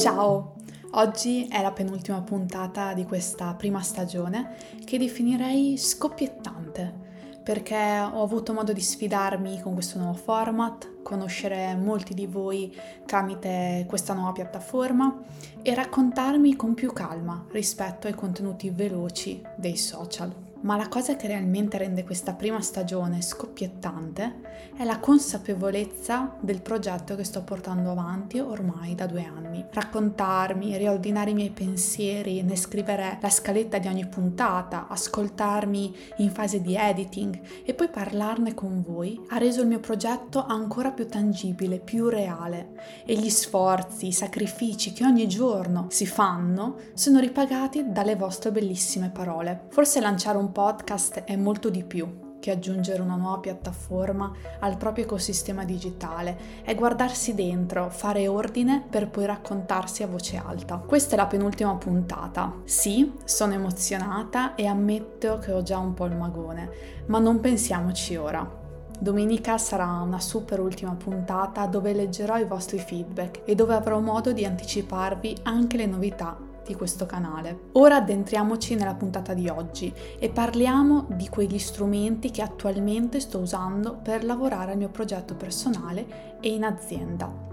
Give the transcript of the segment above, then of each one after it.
Ciao! Oggi è la penultima puntata di questa prima stagione che definirei scoppiettante perché ho avuto modo di sfidarmi con questo nuovo format, conoscere molti di voi tramite questa nuova piattaforma e raccontarmi con più calma rispetto ai contenuti veloci dei social. Ma la cosa che realmente rende questa prima stagione scoppiettante è la consapevolezza del progetto che sto portando avanti ormai da due anni. Raccontarmi, riordinare i miei pensieri, ne scrivere la scaletta di ogni puntata, ascoltarmi in fase di editing e poi parlarne con voi ha reso il mio progetto ancora più tangibile, più reale e gli sforzi, i sacrifici che ogni giorno si fanno sono ripagati dalle vostre bellissime parole. Forse lanciare un podcast è molto di più che aggiungere una nuova piattaforma al proprio ecosistema digitale, è guardarsi dentro, fare ordine per poi raccontarsi a voce alta. Questa è la penultima puntata. Sì, sono emozionata e ammetto che ho già un po' il magone, ma non pensiamoci ora. Domenica sarà una super ultima puntata dove leggerò i vostri feedback e dove avrò modo di anticiparvi anche le novità di questo canale. Ora addentriamoci nella puntata di oggi e parliamo di quegli strumenti che attualmente sto usando per lavorare al mio progetto personale e in azienda.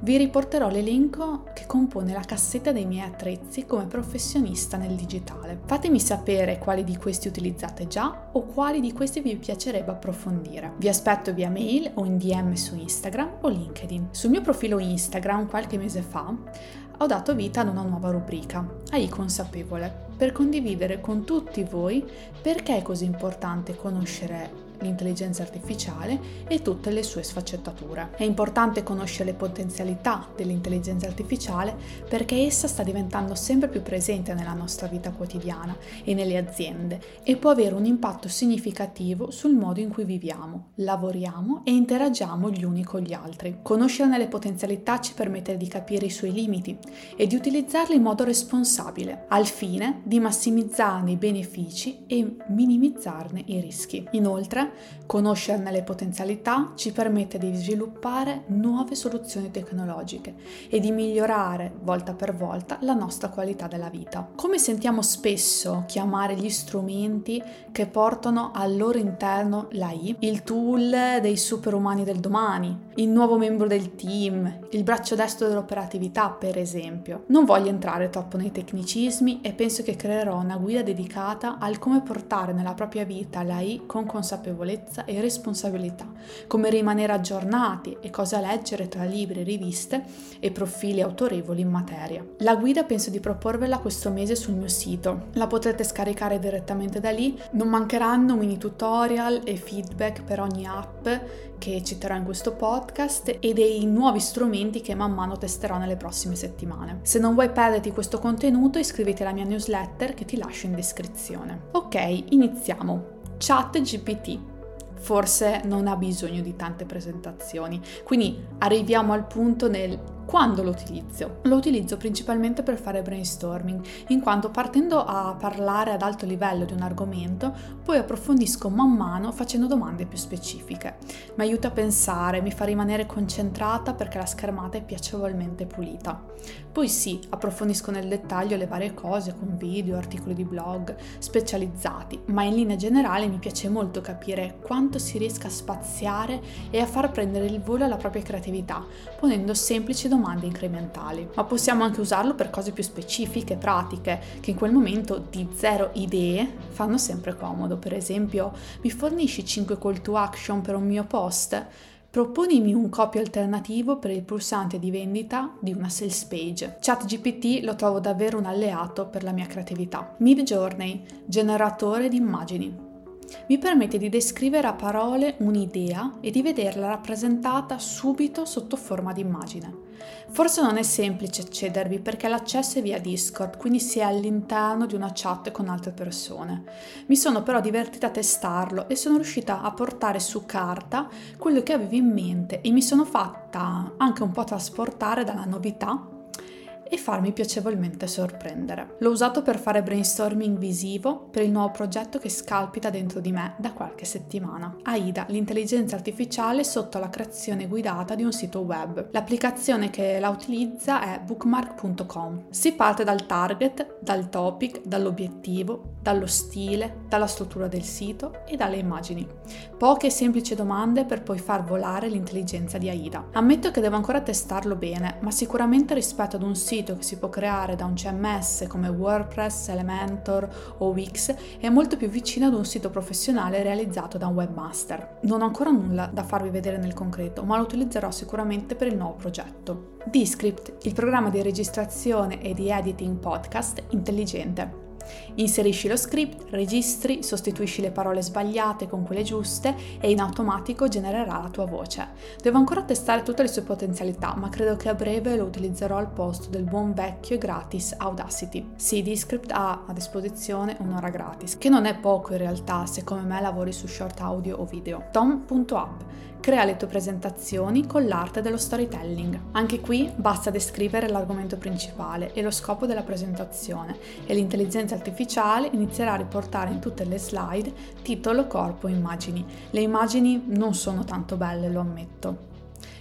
Vi riporterò l'elenco che compone la cassetta dei miei attrezzi come professionista nel digitale. Fatemi sapere quali di questi utilizzate già o quali di questi vi piacerebbe approfondire. Vi aspetto via mail o in DM su Instagram o LinkedIn. Sul mio profilo Instagram qualche mese fa ho dato vita ad una nuova rubrica, AI consapevole, per condividere con tutti voi perché è così importante conoscere l'intelligenza artificiale e tutte le sue sfaccettature. È importante conoscere le potenzialità dell'intelligenza artificiale perché essa sta diventando sempre più presente nella nostra vita quotidiana e nelle aziende e può avere un impatto significativo sul modo in cui viviamo, lavoriamo e interagiamo gli uni con gli altri. Conoscerne le potenzialità ci permette di capire i suoi limiti e di utilizzarli in modo responsabile, al fine di massimizzarne i benefici e minimizzarne i rischi. Inoltre, Conoscerne le potenzialità ci permette di sviluppare nuove soluzioni tecnologiche e di migliorare volta per volta la nostra qualità della vita. Come sentiamo spesso chiamare gli strumenti che portano al loro interno l'AI, il tool dei superumani del domani, il nuovo membro del team, il braccio destro dell'operatività per esempio. Non voglio entrare troppo nei tecnicismi e penso che creerò una guida dedicata al come portare nella propria vita l'AI con consapevolezza consapevolezza e responsabilità, come rimanere aggiornati e cosa leggere tra libri, riviste e profili autorevoli in materia. La guida penso di proporvela questo mese sul mio sito, la potrete scaricare direttamente da lì, non mancheranno mini tutorial e feedback per ogni app che citerò in questo podcast e dei nuovi strumenti che man mano testerò nelle prossime settimane. Se non vuoi perderti questo contenuto iscriviti alla mia newsletter che ti lascio in descrizione. Ok, iniziamo. Chat GPT forse non ha bisogno di tante presentazioni. Quindi arriviamo al punto nel quando lo utilizzo? Lo utilizzo principalmente per fare brainstorming, in quanto partendo a parlare ad alto livello di un argomento, poi approfondisco man mano facendo domande più specifiche. Mi aiuta a pensare, mi fa rimanere concentrata perché la schermata è piacevolmente pulita. Poi sì, approfondisco nel dettaglio le varie cose con video, articoli di blog specializzati, ma in linea generale mi piace molto capire quanto si riesca a spaziare e a far prendere il volo alla propria creatività, ponendo semplici domande incrementali, ma possiamo anche usarlo per cose più specifiche, pratiche, che in quel momento di zero idee fanno sempre comodo. Per esempio, mi fornisci 5 call to action per un mio post? Proponimi un copy alternativo per il pulsante di vendita di una sales page. ChatGPT lo trovo davvero un alleato per la mia creatività. Midjourney, generatore di immagini mi permette di descrivere a parole un'idea e di vederla rappresentata subito sotto forma di immagine. Forse non è semplice accedervi perché l'accesso è via Discord, quindi si è all'interno di una chat con altre persone. Mi sono però divertita a testarlo e sono riuscita a portare su carta quello che avevo in mente e mi sono fatta anche un po' trasportare dalla novità e farmi piacevolmente sorprendere. L'ho usato per fare brainstorming visivo per il nuovo progetto che scalpita dentro di me da qualche settimana. AIDA, l'intelligenza artificiale sotto la creazione guidata di un sito web. L'applicazione che la utilizza è bookmark.com. Si parte dal target, dal topic, dall'obiettivo, dallo stile, dalla struttura del sito e dalle immagini. Poche e semplici domande per poi far volare l'intelligenza di AIDA. Ammetto che devo ancora testarlo bene, ma sicuramente rispetto ad un sito che si può creare da un CMS come WordPress, Elementor o Wix è molto più vicino ad un sito professionale realizzato da un webmaster. Non ho ancora nulla da farvi vedere nel concreto, ma lo utilizzerò sicuramente per il nuovo progetto. Descript, il programma di registrazione e di editing podcast intelligente. Inserisci lo script, registri, sostituisci le parole sbagliate con quelle giuste e in automatico genererà la tua voce. Devo ancora testare tutte le sue potenzialità, ma credo che a breve lo utilizzerò al posto del buon vecchio e gratis Audacity. Sì, Descript ha a disposizione un'ora gratis, che non è poco in realtà se come me lavori su short audio o video. Tom.app Crea le tue presentazioni con l'arte dello storytelling. Anche qui basta descrivere l'argomento principale e lo scopo della presentazione e l'intelligenza artificiale inizierà a riportare in tutte le slide titolo, corpo, immagini. Le immagini non sono tanto belle, lo ammetto.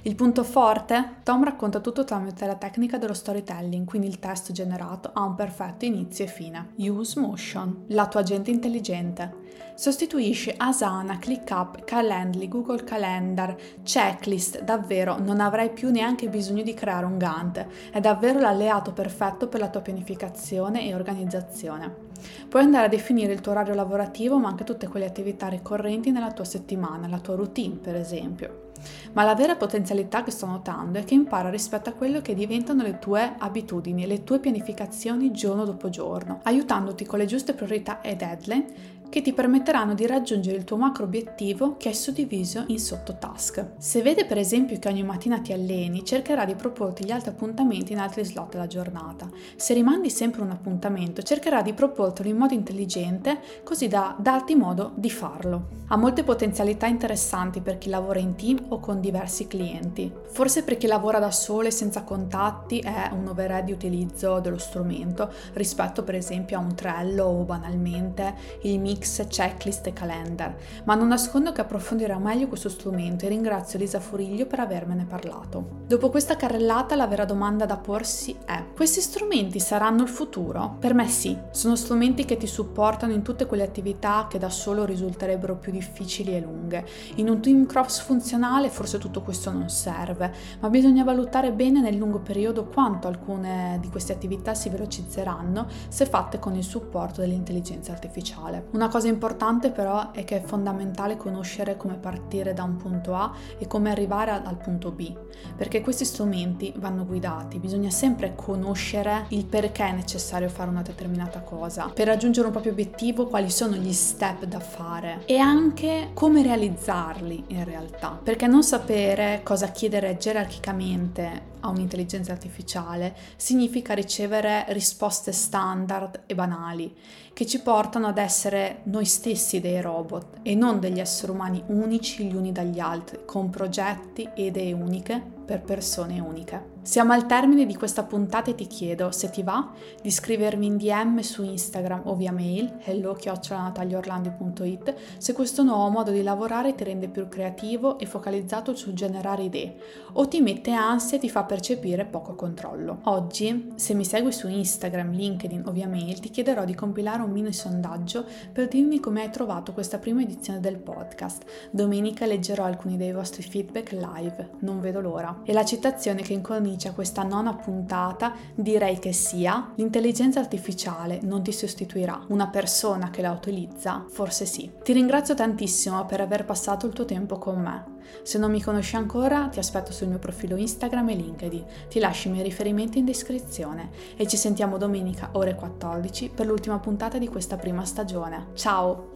Il punto forte? Tom racconta tutto tramite la tecnica dello storytelling, quindi il testo generato ha un perfetto inizio e fine. Use Motion, la tua agente intelligente. Sostituisci Asana, ClickUp, Calendly, Google Calendar, Checklist, davvero non avrai più neanche bisogno di creare un Gantt, è davvero l'alleato perfetto per la tua pianificazione e organizzazione. Puoi andare a definire il tuo orario lavorativo ma anche tutte quelle attività ricorrenti nella tua settimana, la tua routine per esempio. Ma la vera potenzialità che sto notando è che impara rispetto a quello che diventano le tue abitudini, le tue pianificazioni giorno dopo giorno, aiutandoti con le giuste priorità e deadline che ti permetteranno di raggiungere il tuo macro obiettivo che è suddiviso in sottotask. Se vede per esempio che ogni mattina ti alleni, cercherà di proporti gli altri appuntamenti in altri slot della giornata. Se rimandi sempre un appuntamento, cercherà di proportelo in modo intelligente così da darti modo di farlo. Ha molte potenzialità interessanti per chi lavora in team o con diversi clienti. Forse per chi lavora da solo e senza contatti è un overhead di utilizzo dello strumento rispetto per esempio a un Trello o banalmente il mix mix, checklist e calendar, ma non nascondo che approfondirò meglio questo strumento e ringrazio Lisa Furiglio per avermene parlato. Dopo questa carrellata la vera domanda da porsi è: questi strumenti saranno il futuro? Per me sì, sono strumenti che ti supportano in tutte quelle attività che da solo risulterebbero più difficili e lunghe. In un team cross funzionale forse tutto questo non serve, ma bisogna valutare bene nel lungo periodo quanto alcune di queste attività si velocizzeranno se fatte con il supporto dell'intelligenza artificiale. Una cosa importante però è che è fondamentale conoscere come partire da un punto A e come arrivare al punto B, perché questi strumenti vanno guidati, bisogna sempre conoscere il perché è necessario fare una determinata cosa, per raggiungere un proprio obiettivo quali sono gli step da fare e anche come realizzarli in realtà, perché non sapere cosa chiedere gerarchicamente a un'intelligenza artificiale significa ricevere risposte standard e banali che ci portano ad essere noi stessi dei robot e non degli esseri umani unici gli uni dagli altri, con progetti e idee uniche per persone uniche. Siamo al termine di questa puntata e ti chiedo, se ti va, di scrivermi in DM su Instagram o via mail hello-nataliaorlandi.it se questo nuovo modo di lavorare ti rende più creativo e focalizzato sul generare idee o ti mette ansia e ti fa percepire poco controllo. Oggi, se mi segui su Instagram, LinkedIn o via mail, ti chiederò di compilare un mini sondaggio per dirmi come hai trovato questa prima edizione del podcast. Domenica leggerò alcuni dei vostri feedback live, non vedo l'ora. E la citazione che incomincia questa nona puntata direi che sia l'intelligenza artificiale non ti sostituirà, una persona che la utilizza forse sì. Ti ringrazio tantissimo per aver passato il tuo tempo con me. Se non mi conosci ancora, ti aspetto sul mio profilo Instagram e LinkedIn. Ti lascio i miei riferimenti in descrizione e ci sentiamo domenica ore 14 per l'ultima puntata di questa prima stagione. Ciao!